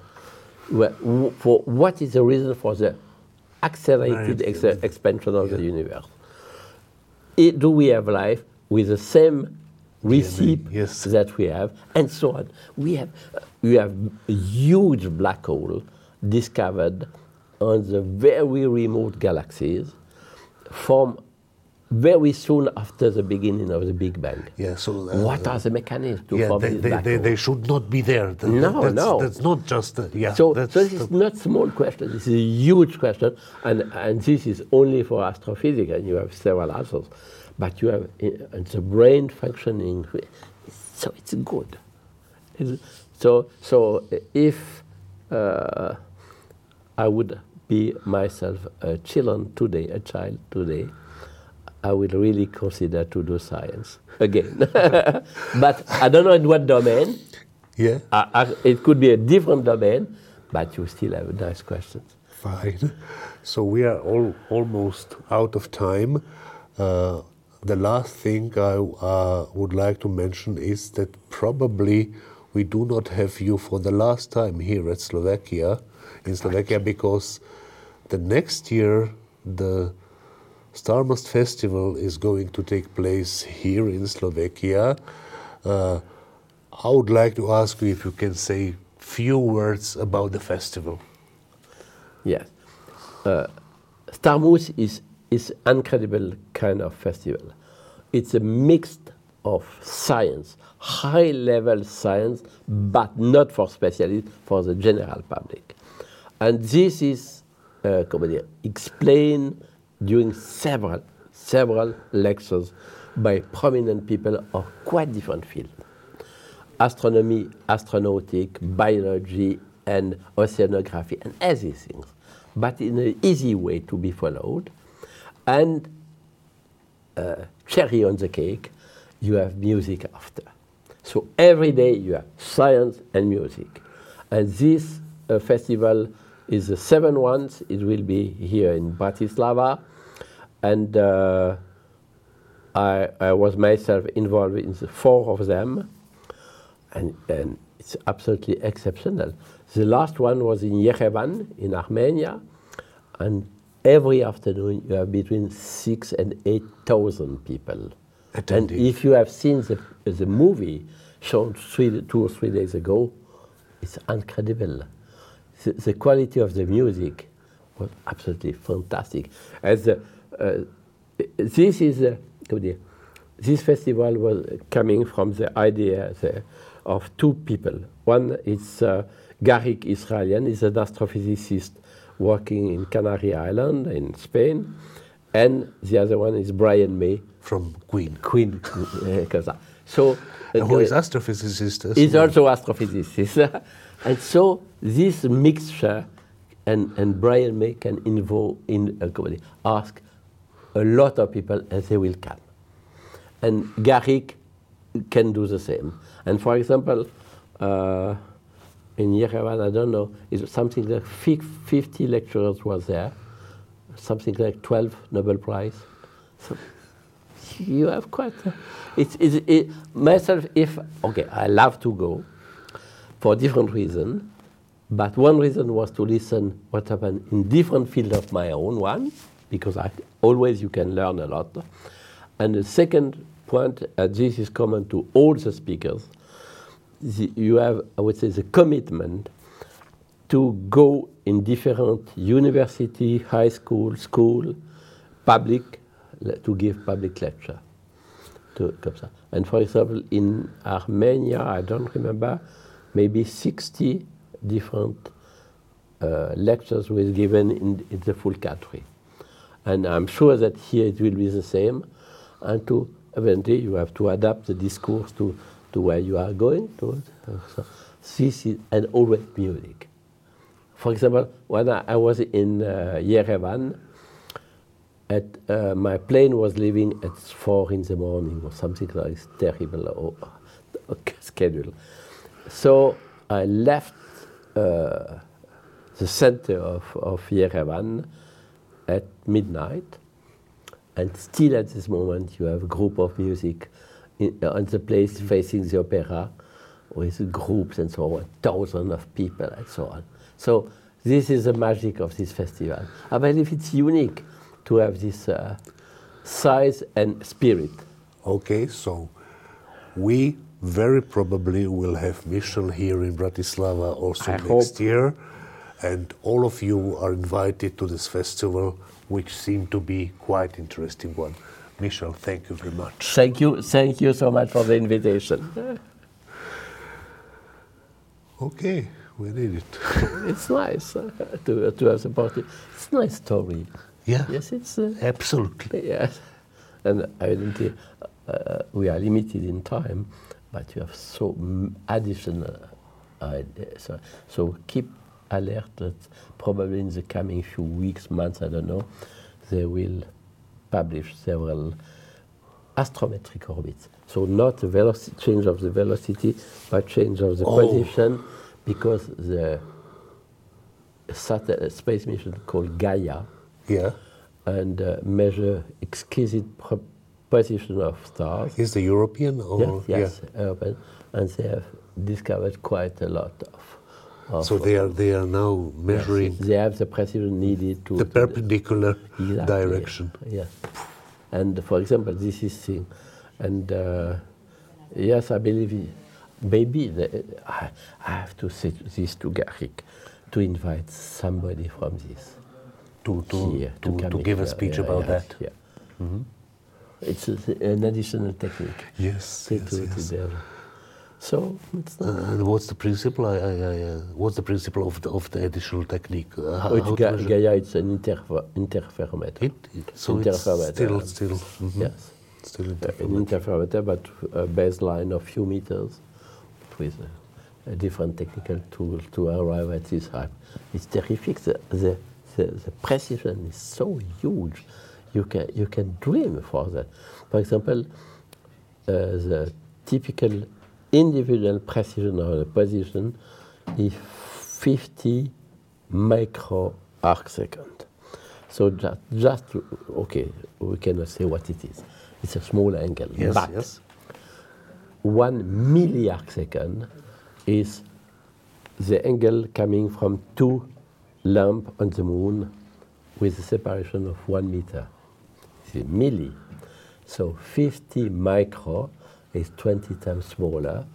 Well, for what is the reason for the accelerated ex- expansion of the universe? It- do we have life with the same recipe yes. that we have, and so on? We have, we have a huge black hole discovered on the very remote galaxies from very soon after the beginning of the Big Bang. Yeah, so, uh, what are the mechanisms to yeah, form they, they, they, they should not be there. Th- No, that's, no. That's not just, uh, yeah. So, that's so this is not small question. This is a huge question, and, and this is only for astrophysics, and you have several others. But you have uh, and the brain functioning, so it's good. It's- so, so if uh, I would be myself a children today, a child today, I will really consider to do science again. but I don't know in what domain. yeah, I, I, it could be a different domain, but you still have nice questions. fine. So we are all, almost out of time. Uh, the last thing I uh, would like to mention is that probably we do not have you for the last time here at Slovakia, in Slovakia, because the next year the Starmus Festival is going to take place here in Slovakia. Uh, I would like to ask you if you can say few words about the festival. Yes. Uh, Starmus is is incredible kind of festival. It's a mix of science, high level science, but not for specialists, for the general public. And this is uh, explained during several several lectures by prominent people of quite different fields astronomy, astronautic, biology, and oceanography, and other things, but in an easy way to be followed. And uh, cherry on the cake, you have music after. So every day you have science and music. And this uh, festival is the seventh one. It will be here in Bratislava. And uh, I, I was myself involved in the four of them and, and it's absolutely exceptional. The last one was in Yerevan, in Armenia, and every afternoon you have between six and eight thousand people. And if you have seen the, the movie shown three, two or three days ago, it's incredible. The, the quality of the music was absolutely fantastic. As the, uh, this is comment this festival was coming from the idea the, of two people. One is uh, Garik Israelian, is an astrophysicist working in Canary Island in Spain, and the other one is Brian May, From Queen. Queen. uh, so who uh, is astrophysicist He's well. also astrophysicist. and so this mixture, and, and Brian May can involve in a dire, ask a lot of people and they will come. And Garik can do the same. And for example, uh, in Yerevan, I don't know, it's something like 50 lecturers was there, something like 12 Nobel Prize. So you have quite. A, it's, it's, it, myself, if okay, I love to go for different reasons, but one reason was to listen what happened in different field of my own one, because I, always you can learn a lot. And the second point, and this is common to all the speakers, the, you have, I would say, the commitment to go in different university, high school, school, public, to give public lecture. To. And for example, in Armenia, I don't remember, maybe 60 different uh, lectures were given in, in the full country. And I'm sure that here it will be the same. And to eventually you have to adapt the discourse to, to where you are going to. So this is, and always music. For example, when I, I was in uh, Yerevan, at, uh, my plane was leaving at four in the morning or something like this, terrible or, or schedule. So I left uh, the center of, of Yerevan at midnight, and still at this moment you have a group of music in, on the place facing the opera with groups and so on, thousands of people and so on. So this is the magic of this festival. I believe it's unique to have this uh, size and spirit. Okay, so we very probably we'll have Michel here in Bratislava also I next hope. year. And all of you are invited to this festival, which seemed to be quite interesting one. Michel, thank you very much. Thank you, thank you so much for the invitation. Okay, we did it. It's nice uh, to, to have supported. It's a nice story. Yeah, Yes, it's. Uh, absolutely. Yes, and evidently uh, we are limited in time, but you have so additional ideas. So, so keep alert that probably in the coming few weeks, months, I don't know, they will publish several astrometric orbits. So not the velocity, change of the velocity, but change of the Oh. position, because the satellite space mission called Gaia Yeah. and uh, measure exquisite position of stars. Is the European or yes, yes, urban, and they have discovered quite a lot of. of So they are they are now measuring They have the precision needed to the to perpendicular Exactly, direction. Yes, and for example, this is thing, and uh, yes, I believe it- maybe the, I, I have to say this to Garik to invite somebody from this To to here to, to, come give a speech Yeah, about yes, that. Yeah. It's a, an additional technique Yes. to, yes, to, yes. to. So it's not. Uh, what's the principle? I, I, I, uh, what's the principle of the, of the additional technique? Uh, how, Oh, it's Ga- Gaia, it's an interfer- interferometer. It, it, so it's Interferometer. still still mhm, Yes. still Uh, an interferometer. interferometer, but a baseline of few meters with a, a different technical tool to arrive at this height. It's terrific. The, the, the, the precision is so huge. You can, you can dream for that. For example, uh, the typical individual precision of the position is 50 micro arc second. So just, just okay, we cannot say what it is. It's a small angle, Yes, but yes. one milliarc second is the angle coming from two lamps on the moon with a separation of one meter. Milli. So 50 micro is 20 times smaller.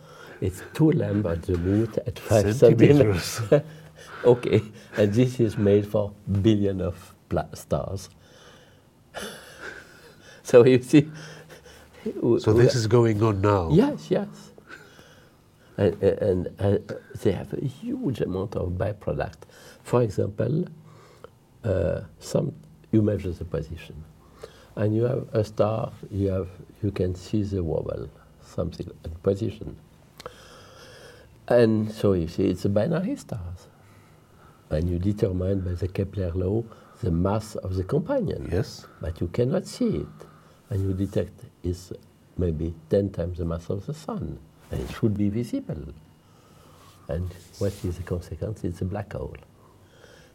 It's two lamps on the moon at 5 Centimeters. okay, and this is made for billion of stars. so you see. So this is going on now. Yes, yes. And, and uh, they have a huge amount of byproduct. For example, uh, some you measure the position, and you have a star. You have you can see the wobble, something position. And so you see it's a binary stars, and you determine by the Kepler law the mass of the companion Yes. but you cannot see it. And you detect is maybe 10 times the mass of the sun. And it should be visible. And what is the consequence? It's a black hole.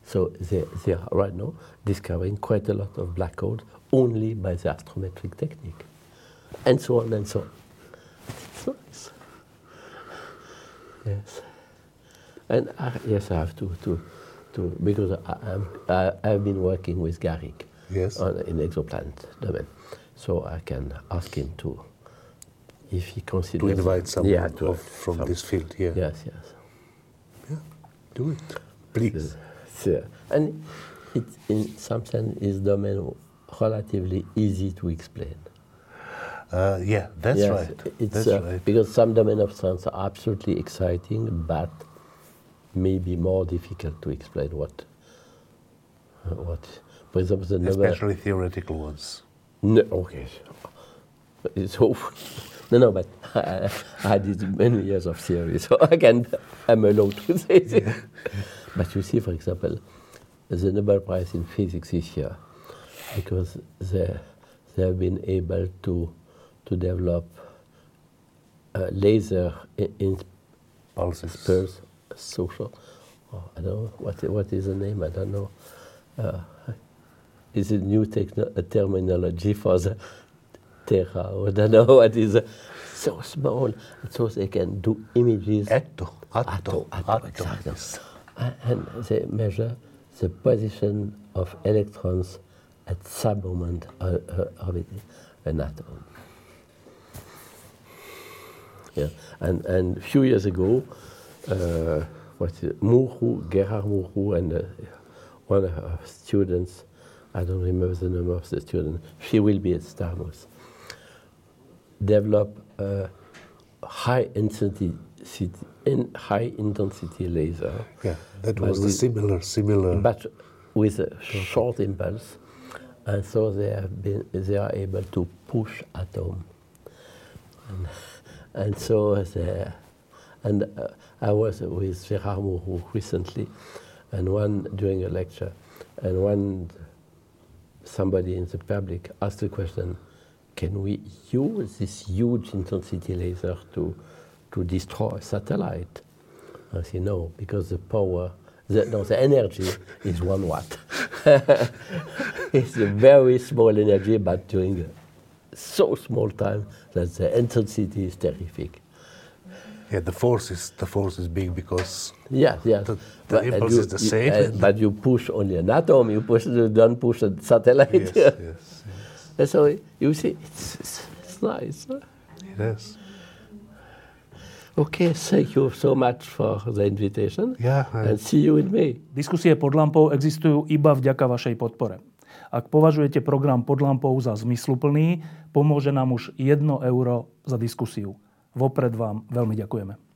So they, they are right now discovering quite a lot of black holes only by the astrometric technique. And so on and so on. It's nice. Yes. And I, yes, I have to, to, to because I, I'm, I, I've been working with Garik Yes. on, in exoplanet domain. So I can ask him to, if he considers... To invite someone yeah, to, from this field here. Yes, yes. Yeah. Do it. Please. So, and it, in some sense, is domain relatively easy to explain. Uh, yeah, that's Yes, right. It's that's uh, right. because some domain of science are absolutely exciting, but maybe more difficult to explain what. uh, What, for example, the. Especially theoretical ones. No, okay. So, no, no, but I, I did many years of theory, so I can, I'm allowed to say this. But you see, for example, the Nobel Prize in Physics this year, because they, they have been able to, to develop uh, laser in, in Pulses. Spurs social. Oh, I don't know what what is the name. I don't know. Uh, is it new techno- a terminology for the terra? I don't know what is. uh, so small, so they can do images. Atto, atto, Atto, atto, atto. exactly. And they measure the position of electrons at some moment of, of an atom. Yeah, and and a few years ago, uh, what is it, Mourou, Gérard Mourou, and uh, one of her students, I don't remember the name of the student, she will be at Starmus, develop a high intensity, in high intensity laser. Yeah, that was the with- similar, similar. but with a short impulse, and so they have been they are able to push atom, and, and so they, and uh, I was with Gérard Mourou recently, and one during a lecture, and one somebody in the public asked the question, can we use this huge intensity laser to to destroy a satellite? I say no, because the power, the, no, the energy is one watt. it's a very small energy, but during a so small time that the intensity is terrific. yeah, the force is the force is big because Yeah, yeah. The- the But- impulse is the same. uh, but you push only an atom. You push, you don't push a satellite. yes, yes, yes, And so you see, it's, it's, it's nice. it is. Okay, thank you so much for the invitation. Yeah, and see you in May. Diskusie pod lampou existujú iba vďaka vašej podpore. Ak považujete program pod lampou za zmysluplný, pomôže nám už 1 euro za diskusiu. Vopred vám veľmi ďakujeme.